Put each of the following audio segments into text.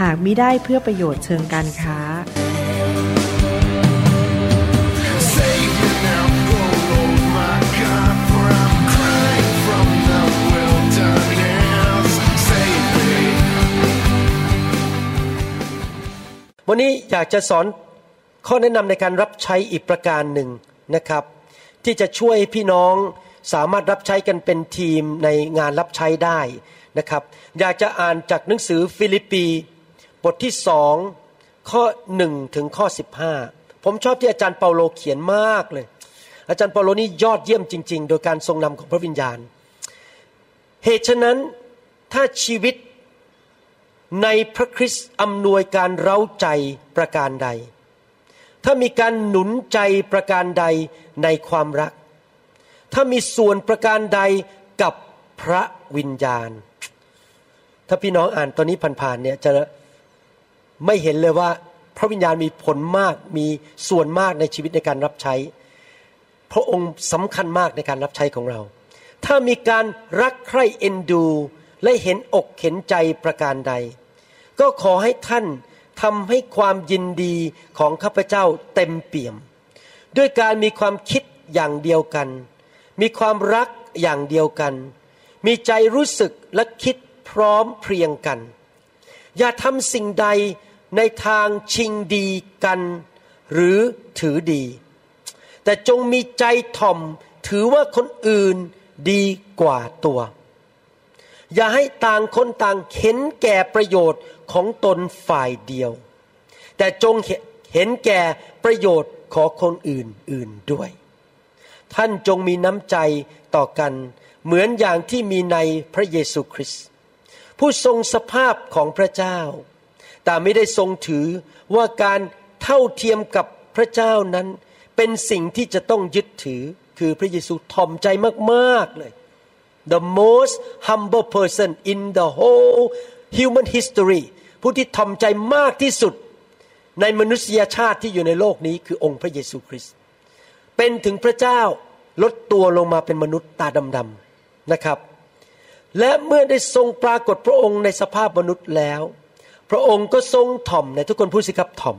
หากมิได้เพื่อประโยชน์เชิงการค้า วันนี้อยากจะสอนข้อแนะนำในการรับใช้อีกประการหนึ่งนะครับ ที่จะช่วยพี่น้องสามารถรับใช้กันเป็นทีมในงานรับใช้ได้นะครับ อยากจะอ่านจากหนังสือฟิลิปปี บทที่สองข้อหนึ่งถึงข้อสิบห้าผมชอบที่อาจารย์เปาโลเขียนมากเลย อาจารย์เปาโลนี่ยอดเยี่ยมจริง ๆ โดยการทรงนำของพระวิญญาณ เหตุฉะนั้นถ้าชีวิตในพระคริสต์อำนวยการเร้าใจประการใด ถ้ามีการหนุนใจประการใดในความรัก ถ้ามีส่วนประการใดกับพระวิญญาณ ถ้าพี่น้องอ่านตอนนี้ผ่านๆเนี่ยจะ ไม่เห็นเลยว่าพระวิญญาณมีผลมากมีส่วนมากในชีวิตในการรับใช้ พระองค์สำคัญมากในการรับใช้ของเรา ถ้ามีการรักใคร่เอ็นดู และเห็นอกเห็นใจประการใด ก็ขอให้ท่านทำให้ความยินดีของข้าพเจ้าเต็มเปี่ยม ด้วยการมีความคิดอย่างเดียวกัน มีความรักอย่างเดียวกัน มีใจรู้สึกและคิดพร้อมเพรียงกัน อย่าทำสิ่งใด ในทางชิงดีกัน หรือถือดี แต่จงมีใจถ่อมถือว่าคนอื่นดีกว่าตัว อย่าให้ต่างคนต่างเห็นแก่ประโยชน์ของตนฝ่ายเดียว แต่จงเห็นแก่ประโยชน์ของคนอื่นอื่นด้วย ท่านจงมีน้ำใจต่อกันเหมือนอย่างที่มีในพระเยซูคริสต์ผู้ทรงสภาพของพระเจ้า แต่ไม่ได้ทรงถือว่าการเท่าเทียมกับพระเจ้านั้น เป็นสิ่งที่จะต้องยึดถือคือพระเยซูถ่อมใจมาก ๆ เลย the most humble person in the whole human history ผู้ที่ถ่อมใจมากที่สุด ในมนุษยชาติที่อยู่ในโลกนี้คือองค์พระเยซูคริสต์เป็นถึงพระเจ้าลดตัวลงมาเป็นมนุษย์ตาดำๆนะครับ และเมื่อได้ทรงปรากฏพระองค์ในสภาพมนุษย์แล้ว พระองค์ก็ทรงถ่อมในทุกคนพูดสิครับถ่อม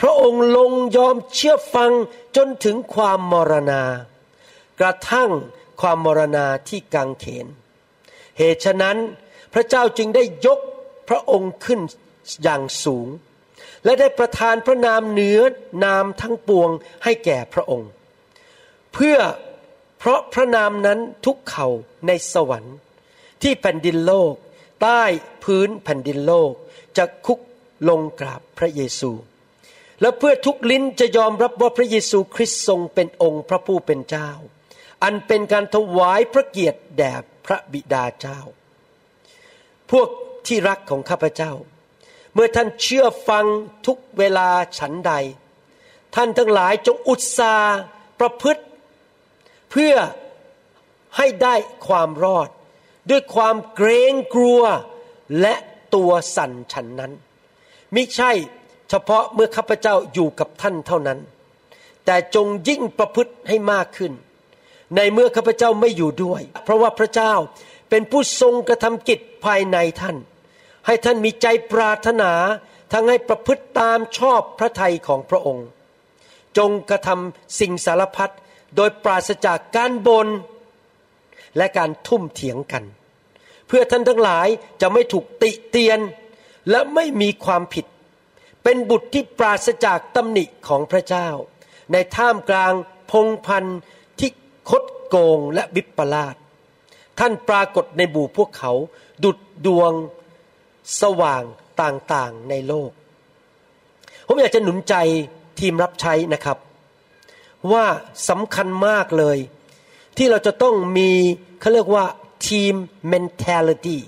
พระองค์ลงยอมเชื่อฟังจนถึงความมรณา กระทั่งความมรณาที่กังเขน เหตุฉะนั้นพระเจ้าจึงได้ยกพระองค์ขึ้นอย่างสูง และได้ประทานพระนามเหนือนามทั้งปวงให้แก่พระองค์ เพื่อเพราะพระนามนั้นทุกเข่าในสวรรค์ที่แผ่นดินโลก ใต้พื้นแผ่นดินโลก จะคุกลงกราบพระเยซู และเพื่อทุกลิ้นจะยอมรับว่าพระเยซูคริสต์ทรงเป็นองค์พระผู้เป็นเจ้า อันเป็นการถวายพระเกียรติแด่พระบิดาเจ้า พวกที่รักของข้าพเจ้า เมื่อท่านเชื่อฟังทุกเวลาฉันใด ท่านทั้งหลายจงอุตสาห์ประพฤติ เพื่อให้ได้ความรอด ด้วยความเกรงกลัวและตัวสั่นฉันนั้นมิใช่เฉพาะเมื่อข้าพเจ้าอยู่กับท่านเท่านั้น แต่จงยิ่งประพฤติให้มากขึ้น ในเมื่อข้าพเจ้าไม่อยู่ด้วย เพราะว่าพระเจ้าเป็นผู้ทรงกระทำกิจภายในท่าน ให้ท่านมีใจปรารถนาทั้งให้ประพฤติตามชอบพระทัยของพระองค์ จงกระทำสิ่งสารพัดโดยปราศจากการบน และการทุ่มเถียงกัน เพื่อท่านทั้งหลายจะไม่ถูกติเตียน และไม่มีความผิด เป็นบุตรที่ปราศจากตำหนิของพระเจ้า ในท่ามกลางพงพันที่คดโกงและวิปลาสท่านปรากฏในบูพวกเขา ดุดดวงสว่างต่างๆในโลก ผมอยากจะหนุนใจทีมรับใช้นะครับ ว่าสำคัญมากเลย ที่เราจะต้องมีเขาเรียกว่าทีม mentality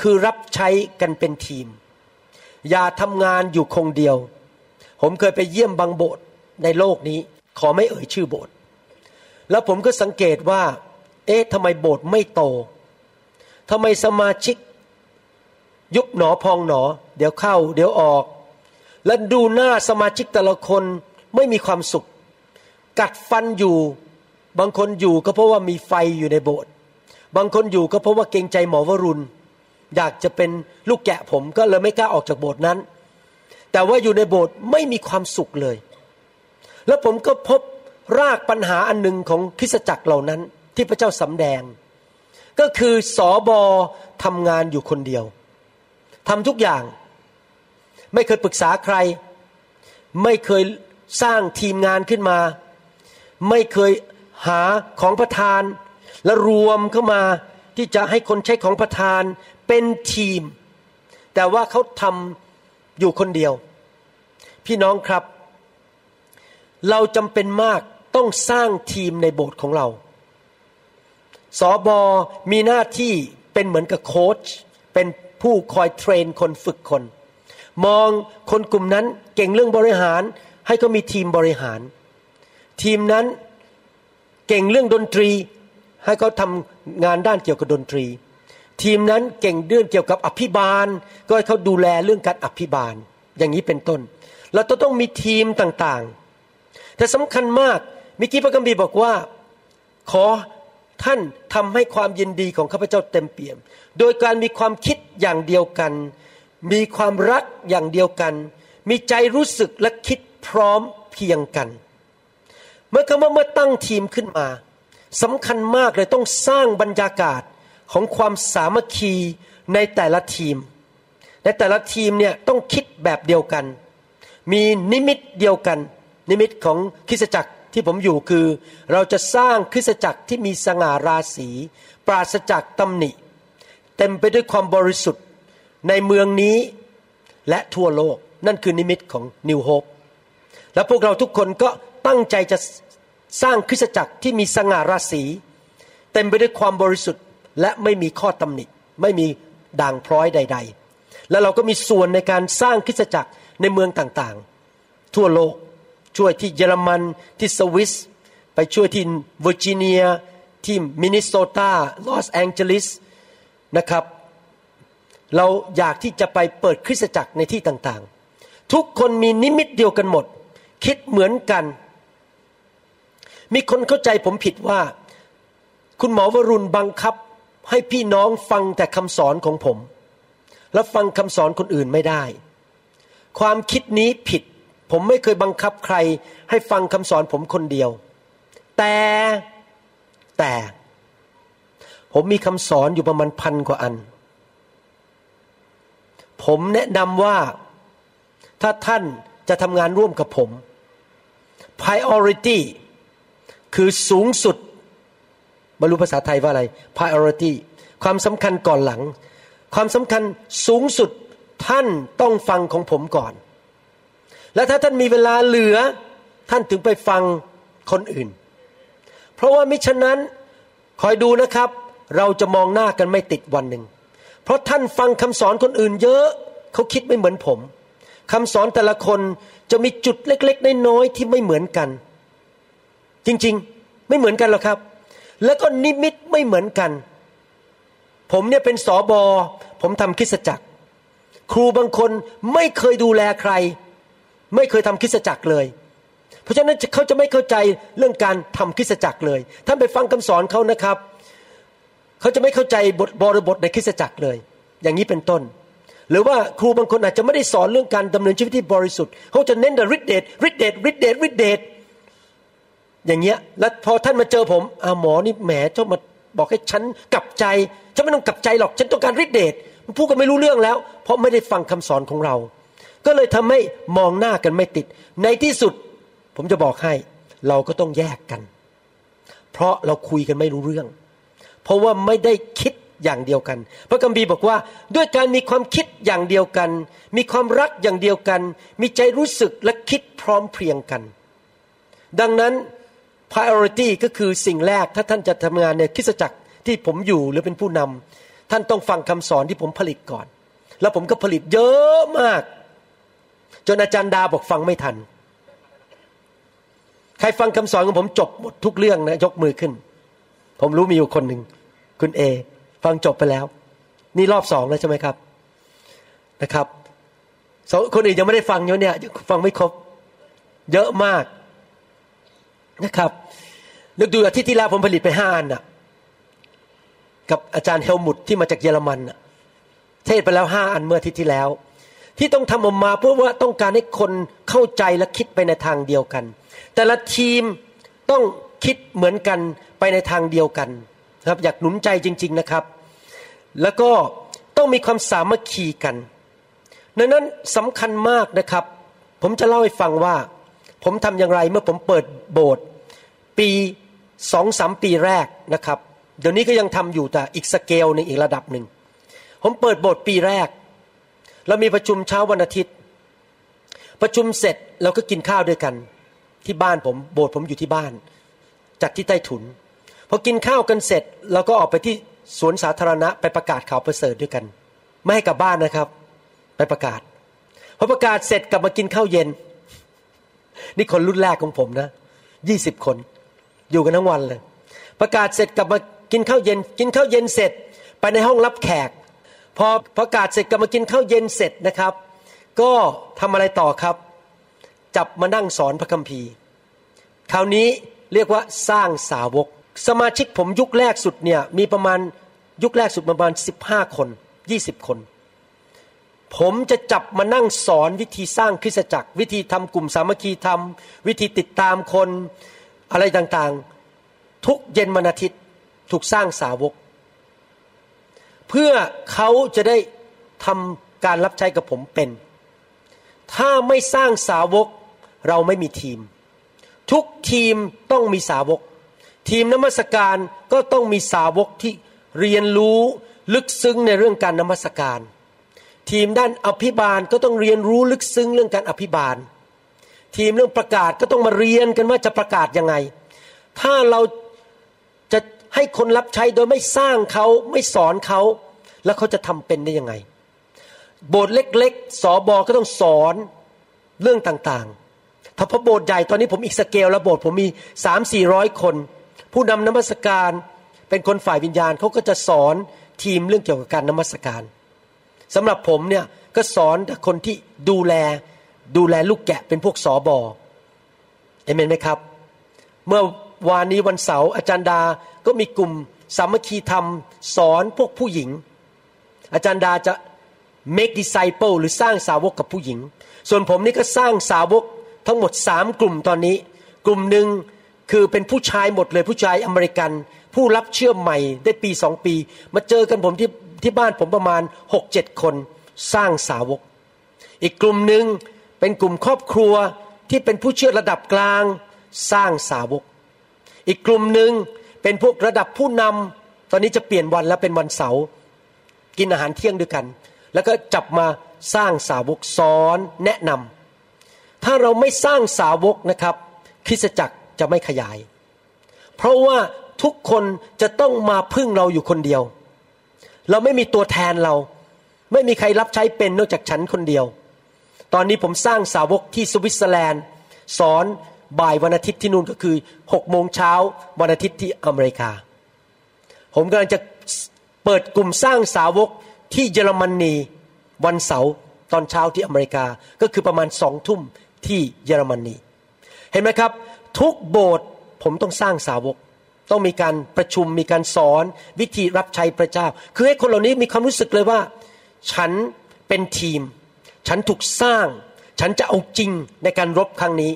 คือรับใช้กันเป็นทีม อย่าทำงานอยู่คงเดียว ผมเคยไปเยี่ยมบางโบสถ์ในโลกนี้ ขอไม่เอ่ยชื่อโบสถ์แล้วผมก็สังเกตว่า เอ๊ะทำไมโบสถ์ไม่โตทำไมสมาชิก ยุบหนอพองหนอ เดี๋ยวเข้า เดี๋ยวออก แล้วดูหน้าสมาชิกแต่ละคนไม่มีความสุข กัดฟันอยู่ บางคนอยู่ก็เพราะว่ามีไฟอยู่ในโบสถ์บางคนอยู่ก็เพราะว่าเกรงใจหมอวรุณ อยากจะเป็นลูกแกะผมก็เลยไม่กล้าออกจากโบสถ์นั้น แต่ว่าอยู่ในโบสถ์ไม่มีความสุขเลย แล้วผมก็พบรากปัญหาอันหนึ่งของคริสตจักรเหล่านั้น ที่พระเจ้าสำแดง ก็คือสอบอทำงานอยู่คนเดียวทำทุกอย่าง ไม่เคยปรึกษาใคร ไม่เคยสร้างทีมงานขึ้นมา ไม่เคย หาของประทาน และรวมเข้ามาที่จะให้คนใช้ของประทานเป็นทีม แต่ว่าเขาทำอยู่คนเดียว พี่น้องครับ เราจำเป็นมากต้องสร้างทีมในโบสถ์ของเรา สอบอมีหน้าที่เป็นเหมือนกับโค้ชเป็นผู้คอยเทรนคนฝึกคน มองคนกลุ่มนั้นเก่งเรื่องบริหารให้เขามีทีมบริหาร ทีมนั้น เก่งเรื่องดนตรี ให้เขาทำงานด้านเกี่ยวกับดนตรี ทีมนั้นเก่งเรื่องเกี่ยวกับอภิบาล ก็ให้เขาดูแลเรื่องการอภิบาล อย่างนี้เป็นต้น เราต้องมีทีมต่างๆ แต่สำคัญมากมิกี้พระกัมบีบอกว่าขอท่านทำให้ความยินดีของข้าพเจ้าเต็มเปี่ยม โดยการมีความคิดอย่างเดียวกัน มีความรักอย่างเดียวกัน มีใจรู้สึกและคิดพร้อมเพียงกัน เมื่อคำว่าเมื่อตั้งทีมขึ้นมาสำคัญมากเลยต้องสร้างบรรยากาศของความสามัคคีในแต่ละทีม ในแต่ละทีมเนี่ยต้องคิดแบบเดียวกัน มีนิมิตเดียวกัน นิมิตของคริสตจักรที่ผมอยู่คือ เราจะสร้างคริสตจักรที่มีสง่าราศี ปราศจากตำหนิ เต็มไปด้วยความบริสุทธิ์ในเมืองนี้และทั่วโลกนั่นคือนิมิตของนิวโฮปและพวกเราทุกคนก็ตั้งใจจะ สร้างคริสตจักรที่มีสง่าราศี เต็มไปด้วยความบริสุทธิ์และไม่มีข้อตำหนิไม่มีด่างพร้อยใด ๆ แล้วเราก็มีส่วนในการสร้างคริสตจักรในเมืองต่างๆ ทั่วโลกช่วยที่เยอรมันที่สวิส ไปช่วยที่เวอร์จิเนียที่มินนิโซตาลอสแองเจลิสนะครับเราอยากที่จะไปเปิดคริสตจักรในที่ต่างๆ ทุกคนมีนิมิตเดียวกันหมด คิดเหมือนกัน มีคนเข้าใจผมผิดว่า คุณหมอวรุณบังคับให้พี่น้องฟังแต่คำสอนของผม แล้วฟังคำสอนคนอื่นไม่ได้ ความคิดนี้ผิด ผมไม่เคยบังคับใคร ให้ฟังคำสอนผมคนเดียว แต่แต่ ผมมีคำสอนอยู่ประมาณพันกว่าอัน ผมแนะนำว่าถ้าท่านจะทำงานร่วมกับผม priority คือสูงสุดไม่รู้ภาษาไทยว่าอะไร priority ความสำคัญก่อนหลัง ความสำคัญสูงสุดท่านต้องฟังของผมก่อน และถ้าท่านมีเวลาเหลือท่านถึงไปฟังคนอื่น เพราะว่ามิฉะนั้นคอยดูนะครับ เราจะมองหน้ากันไม่ติดวันหนึ่ง เพราะท่านฟังคำสอนคนอื่นเยอะเขาคิดไม่เหมือนผมคำสอนแต่ละคนจะมีจุดเล็ก ๆ น้อยๆที่ไม่เหมือนกัน จริงๆ ไม่เหมือนกันหรอกครับ แล้วก็นิมิตไม่เหมือนกัน ผมเนี่ยเป็นสอบอผมทำคิสจักร ครูบางคนไม่เคยดูแลใคร ไม่เคยทำคิสจักรเลย เพราะฉะนั้นเขาจะไม่เข้าใจเรื่องการทำคริสจักรเลยท่านไปฟังคำสอนเขานะครับเขาจะไม่เข้าใจบทบริบทในคริสจักรเลย อย่างนี้เป็นต้นหรือว่าครูบางคนอาจจะไม่ได้สอนเรื่องการดำเนินชีวิตที่บริสุทธิ์เขาจะเน้นแต่ฤทธิเดชฤทธิเดชฤทธิเดชฤทธิเดช อย่างเงี้ยแล้วพอท่านมาเจอผมอาหมอนี่แหมเจ้ามาบอกให้ฉันกลับใจฉันไม่ต้องกลับใจหรอกฉันต้องการฤทธิเดชมันพูดกันไม่รู้เรื่องแล้ว เพราะไม่ได้ฟังคำสอนของเรา ก็เลยทำให้มองหน้ากันไม่ติด ในที่สุดผมจะบอกให้ เราก็ต้องแยกกัน เพราะเราคุยกันไม่รู้เรื่อง เพราะว่าไม่ได้คิดอย่างเดียวกัน พระกัมบีบอกว่าด้วยการมีความคิดอย่างเดียวกัน มีความรักอย่างเดียวกัน มีใจรู้สึกและคิดพร้อมเพรียงกัน ดังนั้น priority ก็คือสิ่งแรกถ้าท่านจะทำงานในคริสตจักรที่ผมอยู่หรือเป็นผู้นำท่านต้องฟังคำสอนที่ผมผลิตก่อน แล้วผมก็ผลิตเยอะมาก จนอาจารย์ดาบอกฟังไม่ทัน ใครฟังคำสอนของผมจบหมดทุกเรื่องนะยกมือขึ้น ผมรู้มีอยู่คนหนึ่งคุณเอฟังจบไปแล้ว นี่รอบสองแล้วใช่ไหมครับนะครับสองคนอื่นยังไม่ได้ฟังอยู่เนี่ยฟังไม่ครบ เยอะมาก นะครับ นึกดูอาทิตย์ที่แล้วผมผลิตไปห้าอันนะกับอาจารย์เฮลมุตที่มาจากเยอรมันนะเทศไปแล้วห้าอันเมื่ออาทิตย์ที่แล้ว ที่ต้องทำออกมาเพื่อว่าต้องการให้คนเข้าใจและคิดไปในทางเดียวกัน แต่ละทีมต้องคิดเหมือนกันไปในทางเดียวกันครับอยากหนุนใจจริง ๆนะครับ แล้วก็ต้องมีความสามัคคีกันดังนั้นสำคัญมากนะครับ ผมจะเล่าให้ฟังว่า ผมทำอย่างไรเมื่อผมเปิดโบสถ์ ปีสองสามปีแรกนะครับ เดี๋ยวนี้ก็ยังทำอยู่แต่อีกสเกลในอีกระดับหนึ่ง ผมเปิดโบสถ์ปีแรก เรามีประชุมเช้าวันอาทิตย์ ประชุมเสร็จเราก็กินข้าวด้วยกัน ที่บ้านผมโบสถ์ผมอยู่ที่บ้าน จัดที่ใต้ถุนพอกินข้าวกันเสร็จเราก็ออกไปที่สวนสาธารณะไปประกาศข่าวประเสริฐด้วยกัน ไม่ให้กลับบ้านนะครับ ไปประกาศพอประกาศเสร็จกลับมากินข้าวเย็น นี่คนรุ่นแรกของผมนะยี่สิบคน อยู่กันทั้งวันเลย ประกาศเสร็จกลับมากินข้าวเย็น กินข้าวเย็นเสร็จไปในห้องรับแขก พอประกาศเสร็จกลับมากินข้าวเย็นเสร็จนะครับ ก็ทำอะไรต่อครับ จับมานั่งสอนพระคัมภีร์ คราวนี้เรียกว่าสร้างสาวก สมาชิกผมยุคแรกสุดเนี่ยมีประมาณยุคแรกสุดประมาณ 15 คน 20 คน ผมจะจับมานั่งสอนวิธีสร้างคริสตจักร วิธีทำกลุ่มสามัคคีธรรม วิธีติดตามคน อะไรต่างๆ ทุกเย็นวันอาทิตย์ถูกสร้างสาวก เพื่อเขาจะได้ทำการรับใช้กับผมเป็น ถ้าไม่สร้างสาวกเราไม่มีทีม ทุกทีมต้องมีสาวก ทีมนมัสการก็ต้องมีสาวกที่เรียนรู้ลึกซึ้งในเรื่องการนมัสการ ทีมด้านอภิบาลก็ต้องเรียนรู้ลึกซึ้งเรื่องการอภิบาล ทีมเรื่องประกาศก็ต้องมาเรียนกันว่าจะประกาศยังไง ถ้าเราจะให้คนรับใช้โดยไม่สร้างเขาไม่สอนเขา แล้วเขาจะทำเป็นได้ยังไง โบสถ์เล็กๆสอบอก็ต้องสอนเรื่องต่างๆ ถ้าพอโบสถ์ใหญ่ตอนนี้ผมอีกสเกลแล้วโบสถ์ผมมีสามสี่ร้อยคน ผู้นำนมัสการเป็นคนฝ่ายวิญญาณเขาก็จะสอนทีมเรื่องเกี่ยวกับการนมัสการสำหรับผมเนี่ยก็สอนแต่คนที่ดูแล ดูแลลูกแกะเป็นพวกสอบอเอเมนไหมครับ เมื่อวานนี้วันเสาร์อาจารย์ดา ก็มีกลุ่มสามัคคีธรรม สอนพวกผู้หญิง อาจารย์ดาจะ make disciple หรือสร้างสาวกกับผู้หญิง ส่วนผมนี่ก็สร้างสาวกทั้งหมดสามกลุ่มตอนนี้ กลุ่มหนึ่งคือเป็นผู้ชายหมดเลยผู้ชายอเมริกัน ผู้รับเชื่อใหม่ได้ปีสองปี มาเจอกันผมที่ที่บ้านผมประมาณหกเจ็ดคน สร้างสาวก อีกกลุ่มหนึ่ง เป็นกลุ่มครอบครัวที่เป็นผู้เชื่อระดับกลางสร้างสาวก อีกกลุ่มหนึ่งเป็นพวกระดับผู้นำตอนนี้จะเปลี่ยนวันแล้วเป็นวันเสาร์กินอาหารเที่ยงด้วยกัน แล้วก็จับมาสร้างสาวกสอนแนะนำถ้าเราไม่สร้างสาวกนะครับคริสจักรจะไม่ขยาย เพราะว่าทุกคนจะต้องมาพึ่งเราอยู่คนเดียว เราไม่มีตัวแทนเรา ไม่มีใครรับใช้เป็นนอกจากฉันคนเดียว ตอนนี้ผมสร้างสาวกที่สวิตเซอร์แลนด์ สอนบ่ายวันอาทิตย์ที่นู่นก็คือหกโมงเช้าวันอาทิตย์ที่อเมริกา ผมกำลังจะเปิดกลุ่มสร้างสาวกที่เยอรมนี วันเสาร์ตอนเช้าที่อเมริกาก็คือประมาณสองทุ่มที่เยอรมนี เห็นไหมครับ ทุกโบสถ์ผมต้องสร้างสาวก ต้องมีการประชุมมีการสอนวิธีรับใช้พระเจ้า คือให้คนเหล่านี้มีความรู้สึกเลยว่า ฉันเป็นทีม ฉันถูกสร้าง ฉันจะเอาจริงในการรบครั้งนี้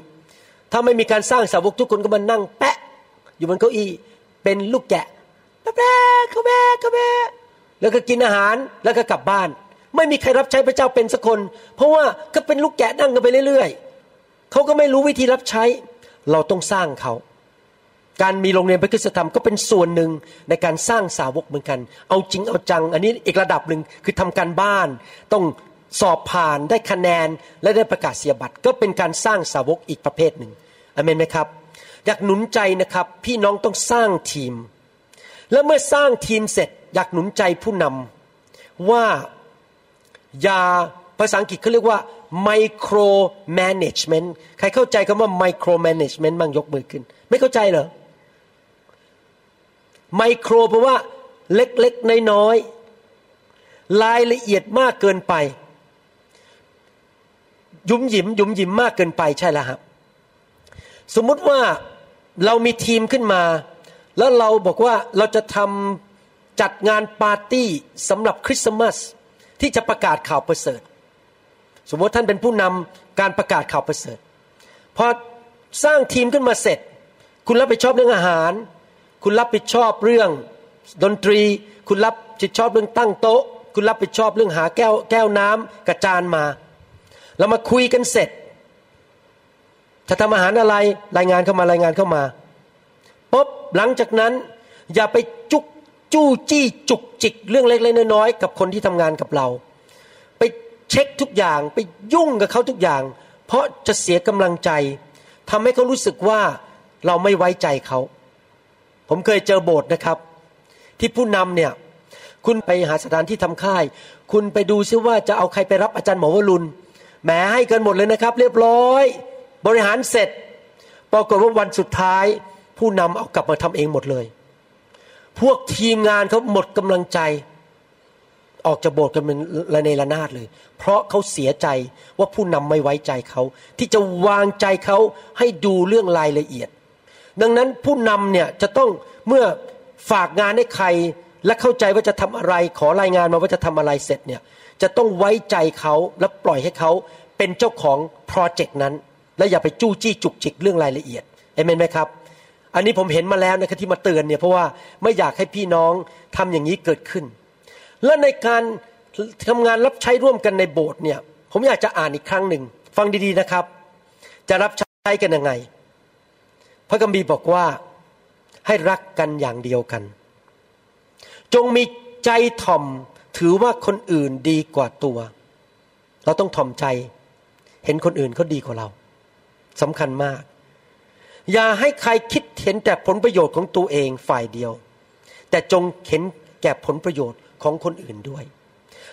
ถ้าไม่มีการสร้างสาวกทุกคนก็มานั่งแปะ อยู่บนเก้าอี้เป็นลูกแกะแปะแปะเขาแม่เขาแม่แล้วก็กินอาหารแล้วก็กลับบ้าน ไม่มีใครรับใช้พระเจ้าเป็นสักคน เพราะว่าก็เป็นลูกแกะนั่งกันไปเรื่อยๆเขาก็ไม่รู้วิธีรับใช้ เราต้องสร้างเขาการมีโรงเรียนพระคุณธรรมก็เป็นส่วนหนึ่งในการสร้างสาวกเหมือนกัน เอาจริงเอาจัง อันนี้อีกระดับหนึ่งคือทำการบ้าน ต้อง สอบผ่านได้คะแนนและได้ประกาศเสียบัตร ก็เป็นการสร้างสาวกอีกประเภทหนึ่งอเมนไหมครับ อยากหนุนใจนะครับ พี่น้องต้องสร้างทีม แล้วเมื่อสร้างทีมเสร็จ อยากหนุนใจผู้นำว่าอย่าภาษาอังกฤษเขาเรียกว่า micro management ใครเข้าใจคำว่า micro management บ้างยกมือขึ้น ไม่เข้าใจเหรอไมโครแปลว่าเล็กๆน้อยๆรายละเอียดมากเกินไป ยุมหยิมยุมหยิมมากเกินไปใช่แล้วครับสมมุติว่าเรามีทีมขึ้นมา แล้วเราบอกว่าเราจะทำจัดงานปาร์ตี้สำหรับคริสต์มาสที่จะประกาศข่าวประเสริฐ สมมติท่านเป็นผู้นำการประกาศข่าวประเสริฐพอสร้างทีมขึ้นมาเสร็จ คุณรับผิดชอบเรื่องอาหาร คุณรับผิดชอบเรื่องดนตรี คุณรับผิดชอบเรื่องตั้งโต๊ะ คุณรับผิดชอบเรื่องหาแก้วแก้วน้ำกระจานมา แล้วมาคุยกันเสร็จ จะทำอาหารอะไรรายงานเข้ามารายงานเข้ามาปุ๊บหลังจากนั้น อย่าไปจุกจู้จี้จุกจิกเรื่องเล็กๆน้อยๆกับคนที่ทำงานกับเรา ไปเช็คทุกอย่างไปยุ่งกับเขาทุกอย่าง เพราะจะเสียกำลังใจทำให้เขารู้สึกว่าเราไม่ไว้ใจเขา ผมเคยเจอโบสถ์นะครับ ที่ผู้นำเนี่ยคุณไปหาสถานที่ทำค่าย คุณไปดูซิว่าจะเอาใครไปรับอาจารย์หมอวรุณ แหมให้กันหมดเลยนะครับ เรียบร้อย บริหารเสร็จ ปรากฏว่าวันสุดท้าย ผู้นำเอากลับมาทำเองหมดเลย พวกทีมงานเขาหมดกำลังใจ ออกจากโบสถ์กันเป็นระเนระนาดเลย เพราะเขาเสียใจว่าผู้นำไม่ไว้ใจเขาที่จะวางใจเขาให้ดูเรื่องรายละเอียด ดังนั้นผู้นำเนี่ยจะต้องเมื่อฝากงานให้ใครและเข้าใจว่าจะทำอะไรขอรายงานมาว่าจะทำอะไรเสร็จเนี่ย จะต้องไว้ใจเขาและปล่อยให้เขาเป็นเจ้าของโปรเจกต์นั้น และอย่าไปจู้จี้จุกจิกเรื่องรายละเอียดเอเมนไหมครับ อันนี้ผมเห็นมาแล้วนะครับที่มาเตือนเนี่ยเพราะว่าไม่อยากให้พี่น้องทำอย่างนี้เกิดขึ้น และในการทำงานรับใช้ร่วมกันในโบสถ์เนี่ยผมอยากจะอ่านอีกครั้งหนึ่งฟังดีๆนะครับ จะรับใช้กันยังไง พระกัมบีบอกว่าให้รักกันอย่างเดียวกัน จงมีใจถ่อม ถือว่าคนอื่นดีกว่าตัว เราต้องถ่อมใจ เห็นคนอื่นเขาดีกว่าเราสำคัญมาก อย่าให้ใครคิดเห็นแต่ผลประโยชน์ของตัวเองฝ่ายเดียว แต่จงเห็นแก่ผลประโยชน์ของคนอื่นด้วย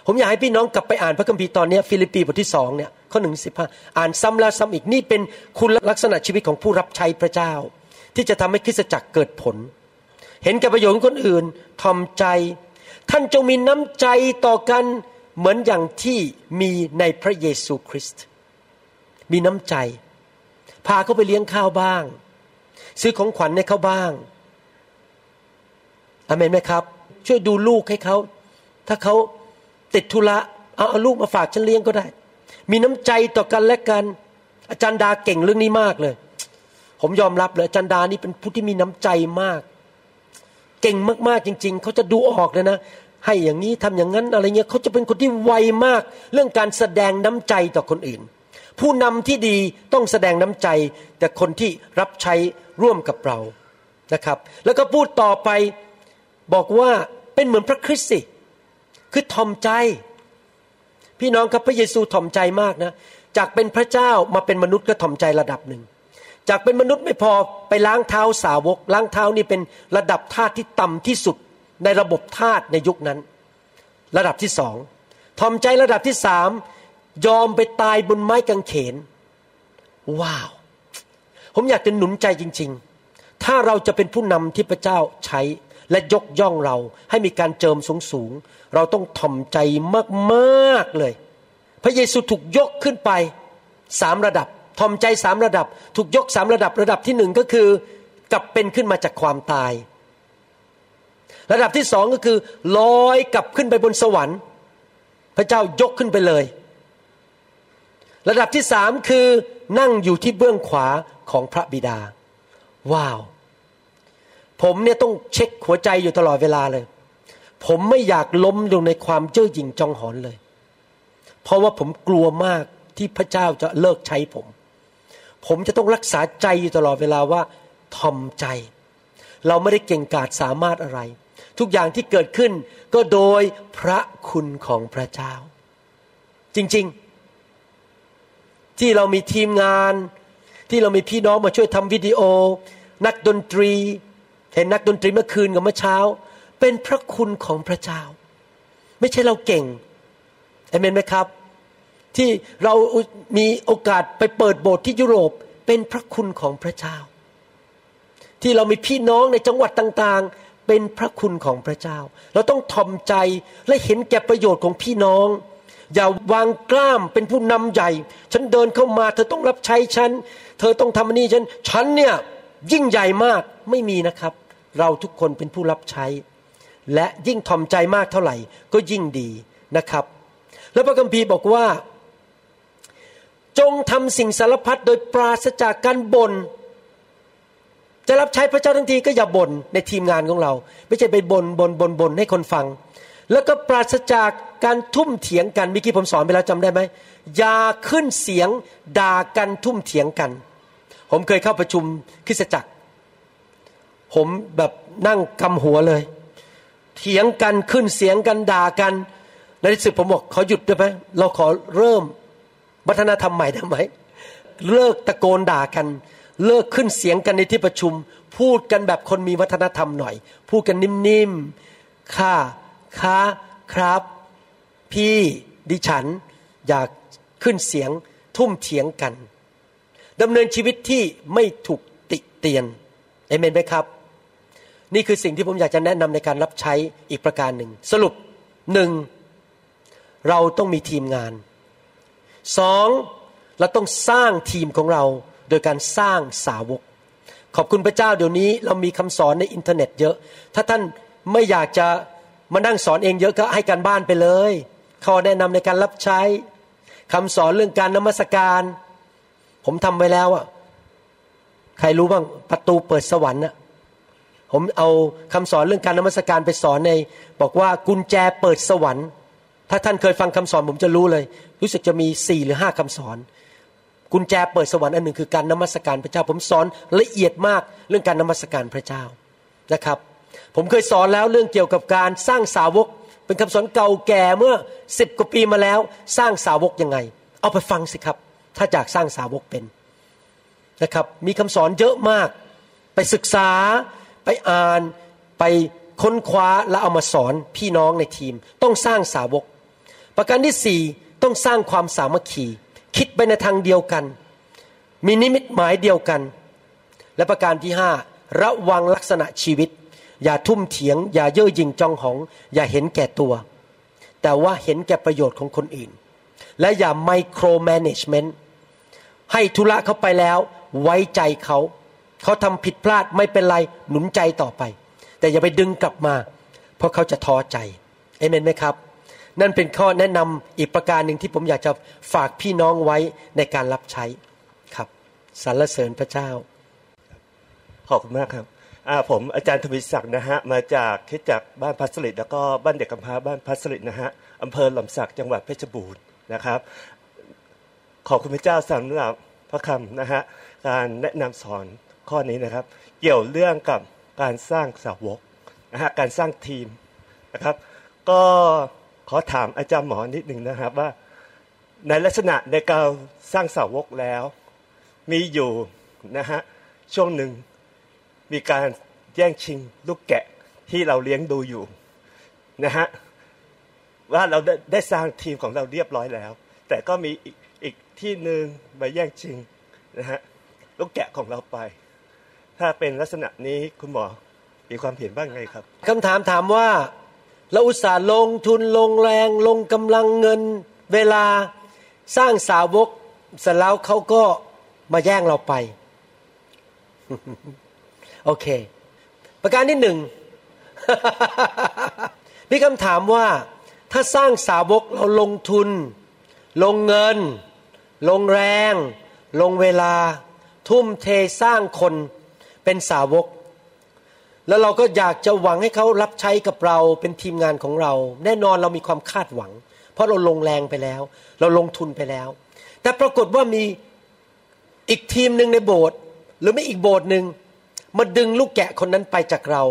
ผมอยากให้พี่น้องกลับไปอ่านพระคัมภีร์ตอนนี้ฟิลิปปีบทที่สองเนี่ยข้อหนึ่งสิบห้าอ่านซ้ำแล้วซ้ำอีกนี่เป็นคุณลักษณะชีวิตของผู้รับใช้พระเจ้า ที่จะทำให้คริสตจักรเกิดผล เห็นแก่ประโยชน์ของคนอื่นทอมใจ ท่านจงมีน้ำใจต่อกันเหมือนอย่างที่มีในพระเยซูคริสต์มีน้ำใจ พาเขาไปเลี้ยงข้าวบ้าง ซื้อของขวัญให้เขาบ้างอเมนไหมครับ ช่วยดูลูกให้เขา ถ้าเขาติดธุระเอาเอาลูกมาฝากฉันเลี้ยงก็ได้ มีน้ำใจต่อกันและกัน อาจารย์ดาเก่งเรื่องนี้มากเลย ผมยอมรับเลยอาจารย์ดานี่เป็นผู้ที่มีน้ำใจมาก เก่งมากๆจริง ๆ เขาจะดูออกเลยนะ ให้อย่างนี้ทำอย่างนั้นอะไรเงี้ยเขาจะเป็นคนที่ไวมาก เรื่องการแสดงน้ำใจต่อคนอื่น ผู้นำที่ดีต้องแสดงน้ำใจ แต่คนที่รับใช้ร่วมกับเรานะครับ แล้วก็พูดต่อไปบอกว่าเป็นเหมือนพระคริสต์สิคือทอมใจ พี่น้องครับพระเยซูถ่อมใจมากนะจากเป็นพระเจ้ามาเป็นมนุษย์ก็ถ่อมใจระดับหนึ่ง จากเป็นมนุษย์ไม่พอไปล้างเท้าสาวก ล้างเท้านี่เป็นระดับทาสที่ต่ำที่สุดในระบบทาสในยุคนั้น ระดับที่สองถ่อมใจระดับที่สามยอมไปตายบนไม้กางเขน ว้าว ผมอยากจะหนุนใจจริง ๆ ถ้าเราจะเป็นผู้นำที่พระเจ้าใช้ และยกย่องเราให้มีการเจิมสูงสูงๆเราต้องถ่อมใจมากๆเลย พระเยซูถูกยกขึ้นไปสามระดับ ถ่อมใจสามระดับ ถูกยกสามระดับระดับที่หนึ่งก็คือกลับเป็นขึ้นมาจากความตาย ระดับที่สองก็คือลอยกลับขึ้นไปบนสวรรค์ พระเจ้ายกขึ้นไปเลย ระดับที่สามคือนั่งอยู่ที่เบื้องขวาของพระบิดา ว้าว ผมเนี่ยต้องเช็คหัวใจอยู่ตลอดเวลาเลย ผมไม่อยากล้มลงในความเจ้อหยิ่งจองหอนเลย เพราะว่าผมกลัวมากที่พระเจ้าจะเลิกใช้ผม ผมจะต้องรักษาใจอยู่ตลอดเวลาว่าทอมใจ เราไม่ได้เก่งกาจสามารถอะไร ทุกอย่างที่เกิดขึ้นก็โดยพระคุณของพระเจ้า จริงๆ ที่เรามีทีมงาน ที่เรามีพี่น้องมาช่วยทำวิดีโอ นักดนตรี เห็นนักดนตรีเมื่อคืนกับเมื่อเช้า เป็นพระคุณของพระเจ้า ไม่ใช่เราเก่งเอเมนไหมครับ ที่เรามีโอกาสไปเปิดโบสถ์ที่ยุโรปเป็นพระคุณของพระเจ้า ที่เรามีพี่น้องในจังหวัดต่างๆ เป็นพระคุณของพระเจ้า เราต้องทอมใจและเห็นแก่ประโยชน์ของพี่น้อง อย่าวางกล้ามเป็นผู้นำใหญ่ ฉันเดินเข้ามาเธอต้องรับใช้ฉัน เธอต้องทำนนี้ฉัน ฉันเนี่ยยิ่งใหญ่มากไม่มีนะครับ เราทุกคนเป็นผู้รับใช้ และยิ่งทอมใจมากเท่าไหร่ ก็ยิ่งดีนะครับ แล้วพระคัมภีร์บอกว่า จงทำสิ่งสารพัดโดยปราศจากการบน่นจะรับใช้พระเจ้าทั้งทีก็อย่าบ่นในทีมงานของเรา ไม่ใช่ไปบน่นบ่นบ่นบ่นให้คนฟัง แล้วก็ปราศจากการทุ่มเถียงกันเมื่อกี้ผมสอนไปแล้วจำได้ไหมอย่าขึ้นเสียงด่ากันทุ่มเถียงกัน ผมเคยเข้าประชุมคริสจักร ผมแบบนั่งกำหัวเลย เถียงกันขึ้นเสียงกันด่ากันในที่สุดผมบอกขอหยุดได้ไหมเราขอเริ่ม วัฒนธรรมใหม่ได้ไหมเลิกตะโกนด่ากัน เลิกขึ้นเสียงกันในที่ประชุม พูดกันแบบคนมีวัฒนธรรมหน่อย พูดกันนิ่มๆค่ะค้าครับ พี่ดิฉันอยากขึ้นเสียงทุ่มเถียงกันดำเนินชีวิตที่ไม่ถูกติเตียนเอเมนไหมครับ นี่คือสิ่งที่ผมอยากจะแนะนำในการรับใช้อีกประการหนึ่ง สรุปหนึ่งเราต้องมีทีมงาน สองเราต้องสร้างทีมของเราโดยการสร้างสาวก ขอบคุณพระเจ้าเดี๋ยวนี้เรามีคำสอนในอินเทอร์เน็ตเยอะ ถ้าท่านไม่อยากจะมานั่งสอนเองเยอะก็ให้การบ้านไปเลยข้อแนะนำในการรับใช้คำสอนเรื่องการนมัสการ ผมทำไว้แล้วอะใครรู้บ้างประตูเปิดสวรรค์อะผมเอาคำสอนเรื่องการนมัสการไปสอนใน บอกว่ากุญแจเปิดสวรรค์ ถ้าท่านเคยฟังคำสอนผมจะรู้เลย รู้สึกจะมีสี่หรือห้าคำสอน กุญแจเปิดสวรรค์อันหนึ่งคือการนมัสการพระเจ้า ผมสอนละเอียดมากเรื่องการนมัสการพระเจ้านะครับ ผมเคยสอนแล้วเรื่องเกี่ยวกับการสร้างสาวก เป็นคำสอนเก่าแก่เมื่อสิบกว่าปีมาแล้ว สร้างสาวกยังไง เอาไปฟังสิครับ ถ้าอยากสร้างสาวกเป็นนะครับมีคำสอนเยอะมาก ไปศึกษาไปอ่านไปค้นคว้าแล้วเอามาสอนพี่น้องในทีม ต้องสร้างสาวก ประการที่สี่ต้องสร้างความสามัคคี คิดไปในทางเดียวกัน มีนิมิตหมายเดียวกัน และประการที่ห้าระวังลักษณะชีวิต อย่าทุ่มเถียง อย่าเย่อหยิ่งจองหอง อย่าเห็นแก่ตัว แต่ว่าเห็นแก่ประโยชน์ของคนอื่น และอย่าไมโครแมネจเมนต์ให้ธุระเขาไปแล้ว ไว้ใจเขา เขาทำผิดพลาดไม่เป็นไรหนุนใจต่อไป แต่อย่าไปดึงกลับมา เพราะเขาจะท้อใจเอเมนไหมครับ นั่นเป็นข้อแนะนำอีกประการหนึ่งที่ผมอยากจะฝากพี่น้องไว้ในการรับใช้ครับสรรเสริญพระเจ้า ขอบคุณมากครับผมอาจารย์ทวีศักดิ์นะฮะมาจากคิดจากบ้านพัสลิดแล้วก็บ้านเด็กกำพร้าบ้านพัสลิดนะฮะอำเภอหล่มสักจังหวัดเพชรบูรณ์นะครับ ขอบคุณพระเจ้าสำหรับพระคำนะฮะการแนะนำสอนข้อนี้นะครับ เกี่ยวเรื่องกับการสร้างสาวกนะฮะการสร้างทีมนะครับ ก็ ขอถามอาจารย์หมอนิดหนึ่งนะครับว่า ในลักษณะในการสร้างสาวกแล้ว มีอยู่นะฮะช่วงหนึ่งมีการแย่งชิงลูกแกะที่เราเลี้ยงดูอยู่นะฮะว่าเราได้ได้สร้างทีมของเราเรียบร้อยแล้ว แต่ก็มีอีกอีกที่หนึ่งมาแย่งชิงนะฮะลูกแกะของเราไป ถ้าเป็นลักษณะนี้คุณหมอมีความเห็นบ้างไงครับคำถามถามว่า เราอุตส่าห์ลงทุนลงแรง ลงกำลังเงิน เวลาสร้างสาวกเสร็จแล้วเขาก็มาแย่งเราไป โอเค ประการที่หนึ่งมีคำถามว่าถ้าสร้างสาวกเราลงทุน ลงเงิน ลงแรง ลงเวลา ทุ่มเทสร้างคนเป็นสาวก แล้วเราก็อยากจะหวังให้เขารับใช้กับเราเป็นทีมงานของเรา แน่นอนเรามีความคาดหวัง เพราะเราลงแรงไปแล้ว เราลงทุนไปแล้ว แต่ปรากฏว่ามีอีกทีมหนึ่งในโบสถ์หรือไม่อีกโบสถ์หนึ่งมาดึงลูกแกะคนนั้นไปจากเรา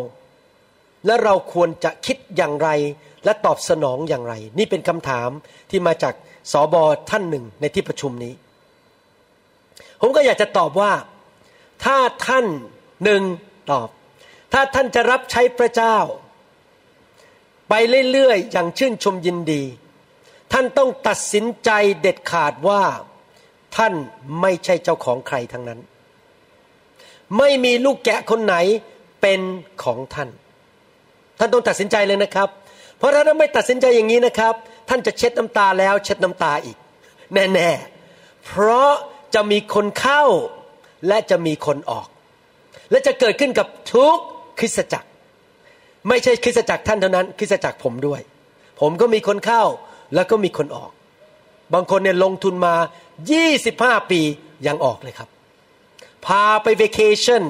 และเราควรจะคิดอย่างไรและตอบสนองอย่างไร นี่เป็นคำถามที่มาจากสอบอท่านหนึ่งในที่ประชุมนี้ ผมก็อยากจะตอบว่า ถ้าท่านหนึ่งตอบ ถ้าท่านจะรับใช้พระเจ้า ไปเรื่อยๆอย่างชื่นชมยินดี ท่านต้องตัดสินใจเด็ดขาดว่าท่านไม่ใช่เจ้าของใครทั้งนั้น ไม่มีลูกแกะคนไหนเป็นของท่าน ท่านต้องตัดสินใจเลยนะครับ เพราะถ้าท่านไม่ตัดสินใจอย่างนี้นะครับ ท่านจะเช็ดน้ำตาแล้วเช็ดน้ำตาอีก แน่ๆ เพราะจะมีคนเข้าและจะมีคนออก และจะเกิดขึ้นกับทุก คริสตจักร ไม่ใช่คริสตจักรท่านเท่านั้นคริสตจักรผมด้วย ผมก็มีคนเข้าแล้วก็มีคนออก บางคนเนี่ยลงทุนมา 25 ปียังออกเลยครับ พาไปเวเคชั่น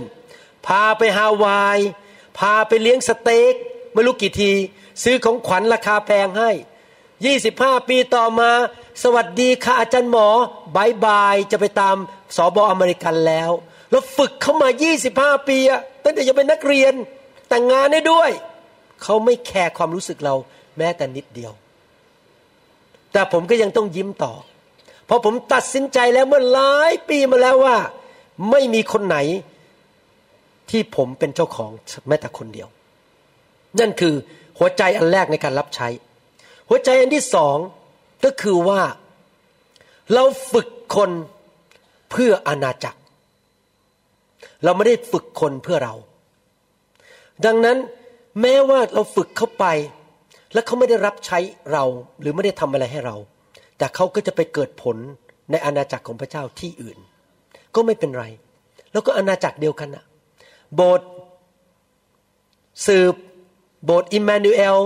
พาไปฮาวาย พาไปเลี้ยงสเต็กไม่รู้กี่ที ซื้อของขวัญราคาแพงให้ 25 ปีต่อมา สวัสดีค่ะอาจารย์หมอ bye bye จะไปตามสอบออเมริกันแล้ว แล้วฝึกเข้ามา 25 ปีอะ ตั้งแต่ยังเป็นนักเรียนแต่งงานได้ด้วย เขาไม่แคร์ความรู้สึกเราแม้แต่นิดเดียว แต่ผมก็ยังต้องยิ้มต่อ เพราะผมตัดสินใจแล้วเมื่อหลายปีมาแล้วว่า ไม่มีคนไหนที่ผมเป็นเจ้าของแม้แต่คนเดียว นั่นคือหัวใจอันแรกในการรับใช้ หัวใจอันที่สองก็คือว่า เราฝึกคนเพื่ออาณาจักร เราไม่ได้ฝึกคนเพื่อเรา ดังนั้นแม้ว่าเราฝึกเข้าไป แล้วเขาไม่ได้รับใช้เราหรือไม่ได้ทำอะไรให้เรา แต่เขาก็จะไปเกิดผลในอาณาจักรของพระเจ้าที่อื่น ก็ไม่เป็นไร แล้วก็อาณาจักรเดียวกันนะโบสถ์สืบ โบสถ์อิมมานูเอล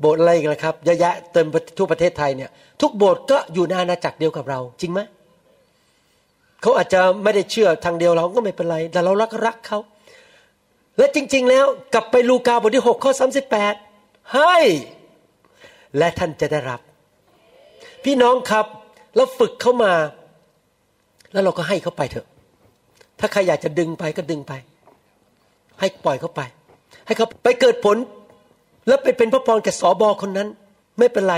โบสถ์อะไรกันนะครับเยอะแยะเต็มทั่วประเทศไทยเนี่ยทุกโบสถ์ก็อยู่ในอาณาจักรเดียวกับเราจริงไหม เขาอาจจะไม่ได้เชื่อทางเดียวเราก็ไม่เป็นไร แต่เรารักรักเขา และจริง ๆ แล้วกลับไปลูกาบทที่หกข้อสาสิบแปดให้ และท่านจะได้รับ พี่น้องครับเราฝึกเข้ามา แล้วเราก็ให้เขาไปเถอะ ถ้าใครอยากจะดึงไปก็ดึงไป ให้ปล่อยเขาไป ให้เขาไปเกิดผล แล้วไปเป็นพระพรแก่สอบอคนนั้น ไม่เป็นไร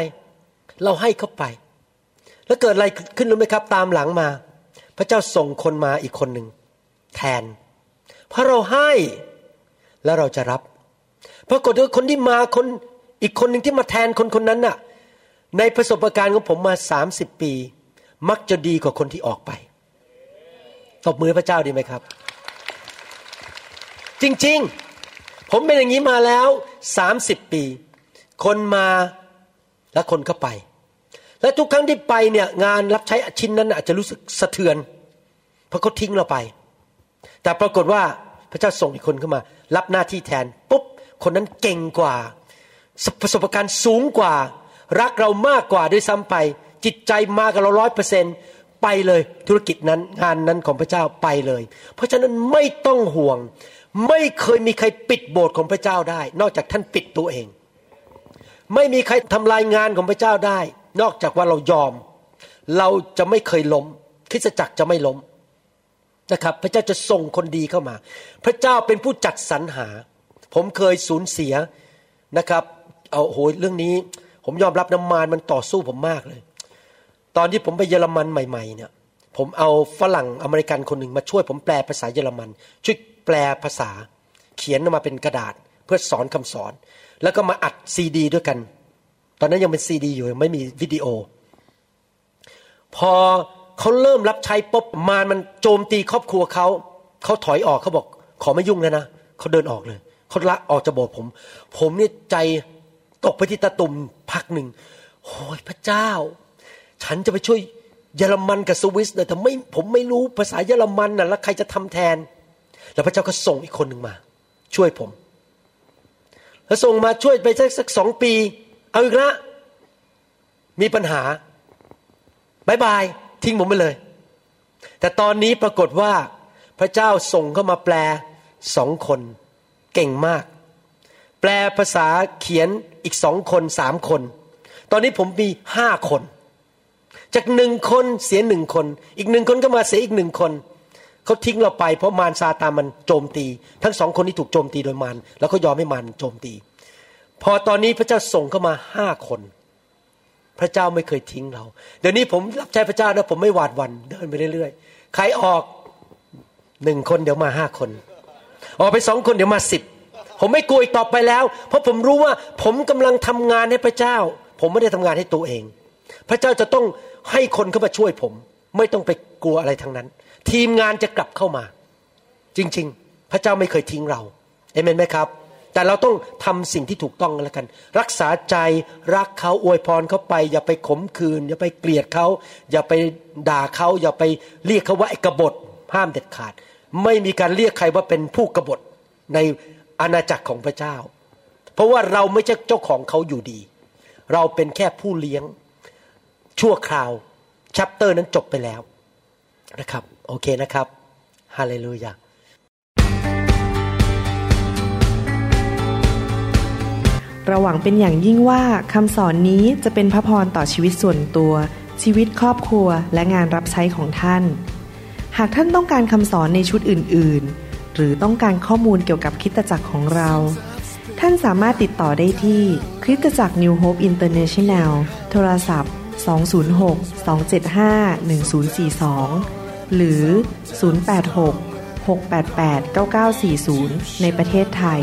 เราให้เขาไป แล้วเกิดอะไรขึ้นรู้ไหมครับ ตามหลังมา พระเจ้าส่งคนมาอีกคนหนึ่งแทน เพราะเราให้แล้วเราจะรับปรากฏว่าคนที่มาคนอีกคนหนึ่งที่มาแทนคนคนนั้นน่ะ ในประสบการณ์ของผมมาสามสิบปี มักจะดีกว่าคนที่ออกไปตบมือพระเจ้าดีไหมครับ จริงๆ ผมเป็นอย่างนี้มาแล้วสามสิบปี คนมาและคนก็ไป และทุกครั้งที่ไปเนี่ยงานรับใช้ชิ้นนั้นอาจจะรู้สึกสะเทือน เพราะเขาทิ้งเราไป แต่ปรากฏว่าพระเจ้าส่งอีกคนเข้ามา รับหน้าที่แทนปุ๊บคนนั้นเก่งกว่า ประสบการณ์สูงกว่า รักเรามากกว่าด้วยซ้ำไป จิตใจมากับเราร้อยเปอร์เซ็นไปเลยธุรกิจนั้นงานนั้นของพระเจ้าไปเลย เพราะฉะนั้นไม่ต้องห่วง ไม่เคยมีใครปิดโบสถ์ของพระเจ้าได้ นอกจากท่านปิดตัวเอง ไม่มีใครทำลายงานของพระเจ้าได้ นอกจากว่าเรายอม เราจะไม่เคยล้มคริสตจักรจะไม่ล้มนะครับพระเจ้าจะส่งคนดีเข้ามา พระเจ้าเป็นผู้จัดสรรหา ผมเคยสูญเสียนะครับเอาโหเรื่องนี้ ผมยอมรับน้ำมานมันต่อสู้ผมมากเลย ตอนที่ผมไปเยอรมันใหม่ๆเนี่ยผมเอาฝรั่งอเมริกันคนหนึ่งมาช่วยผมแปลภาษาเยอรมัน ช่วยแปลภาษา เขียนออกมาเป็นกระดาษ เพื่อสอนคำสอน แล้วก็มาอัดซีดี ด้วยกัน ตอนนั้นยังเป็นซีดีอยู่ยังไม่มีวิดีโอ พอเขาเริ่มรับใช้ปุ๊บมารมันโจมตีครอบครัวเขาเขาถอยออกเขาบอก ขอไม่ยุ่งแล้วนะเขาเดินออกเลยเขาละออกจากโบสถ์ผม ผมเนี่ยใจตกไปที่ตะตุ่มพักหนึ่งโอ้ยพระเจ้า ฉันจะไปช่วยเยอรมันกับสวิสเลยแต่ไม่ผมไม่รู้ภาษาเยอรมันน่ะแล้วใครจะทำแทน แล้วพระเจ้าก็ส่งอีกคนหนึ่งมา ช่วยผม แล้วส่งมาช่วยไปสักสักสองปี เอาอีกละมีปัญหาบายบายทิ้งผมไปเลย แต่ตอนนี้ปรากฏว่าพระเจ้าส่งเข้ามาแปลสองคน เก่งมาก แปลภาษาเขียนอีกสองคนสามคน ตอนนี้ผมมีห้าคน จากหนึ่งคนเสียหนึ่งคน อีกหนึ่งคนก็มาเสียอีกหนึ่งคนเขาทิ้งเราไปเพราะมารซาตานมันโจมตี ทั้งสองคนที่ถูกโจมตีโดยมารแล้วก็ยอมให้มารโจมตี พอตอนนี้พระเจ้าส่งเข้ามาห้าคน พระเจ้าไม่เคยทิ้งเรา เดี๋ยวนี้ผมรับใช้พระเจ้านะผมไม่หวาดวันเดินไปเรื่อยๆ ใครออกหนึ่งคนเดี๋ยวมาห้าคน ออกไปสองคนเดี๋ยวมาสิบผมไม่กลัวอีกต่อไปแล้ว เพราะผมรู้ว่าผมกำลังทำงานให้พระเจ้า ผมไม่ได้ทำงานให้ตัวเอง พระเจ้าจะต้องให้คนเข้ามาช่วยผม ไม่ต้องไปกลัวอะไรทั้งนั้น ทีมงานจะกลับเข้ามา จริง ๆ พระเจ้าไม่เคยทิ้งเราเอเมนไหมครับ แต่เราต้องทำสิ่งที่ถูกต้องกันแล้วกัน รักษาใจรักเขาอวยพรเขาไป อย่าไปขมคืน อย่าไปเกลียดเขา อย่าไปด่าเขาอย่าไปเรียกเขาว่าไอ้กบฏห้ามเด็ดขาด ไม่มีการเรียกใครว่าเป็นผู้กบฏในอาณาจักรของพระเจ้า เพราะว่าเราไม่ใช่เจ้าของเขาอยู่ดี เราเป็นแค่ผู้เลี้ยงชั่วคราวชัปเตอร์นั้นจบไปแล้วนะครับ โอเคนะครับฮาเลลูยา เราหวังเป็นอย่างยิ่งว่าคำสอนนี้จะเป็นพระพรต่อชีวิตส่วนตัว ชีวิตครอบครัว และงานรับใช้ของท่าน หากท่านต้องการคำสอนในชุดอื่น ๆ หรือต้องการข้อมูลเกี่ยวกับคริสตจักรของเรา ท่านสามารถติดต่อได้ที่คริสตจักร New Hope International โทรศัพท์ 206-275-1042 หรือ 086-688-9940 ในประเทศไทย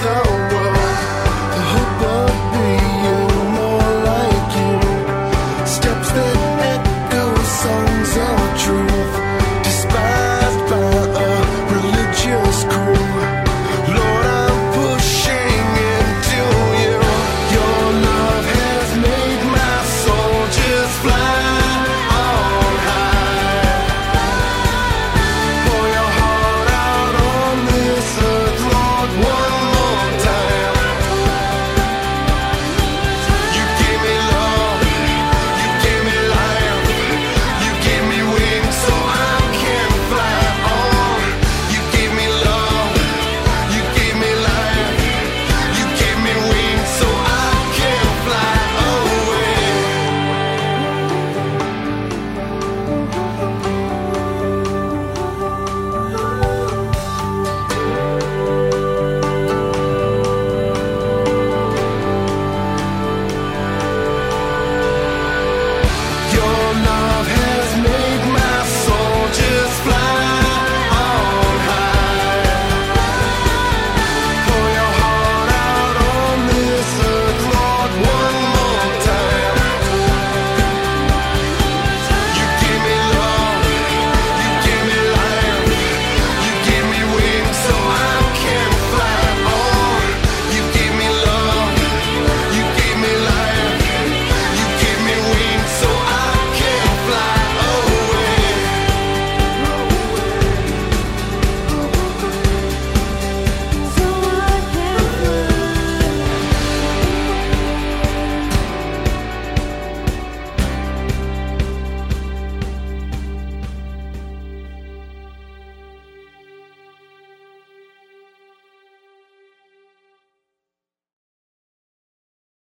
though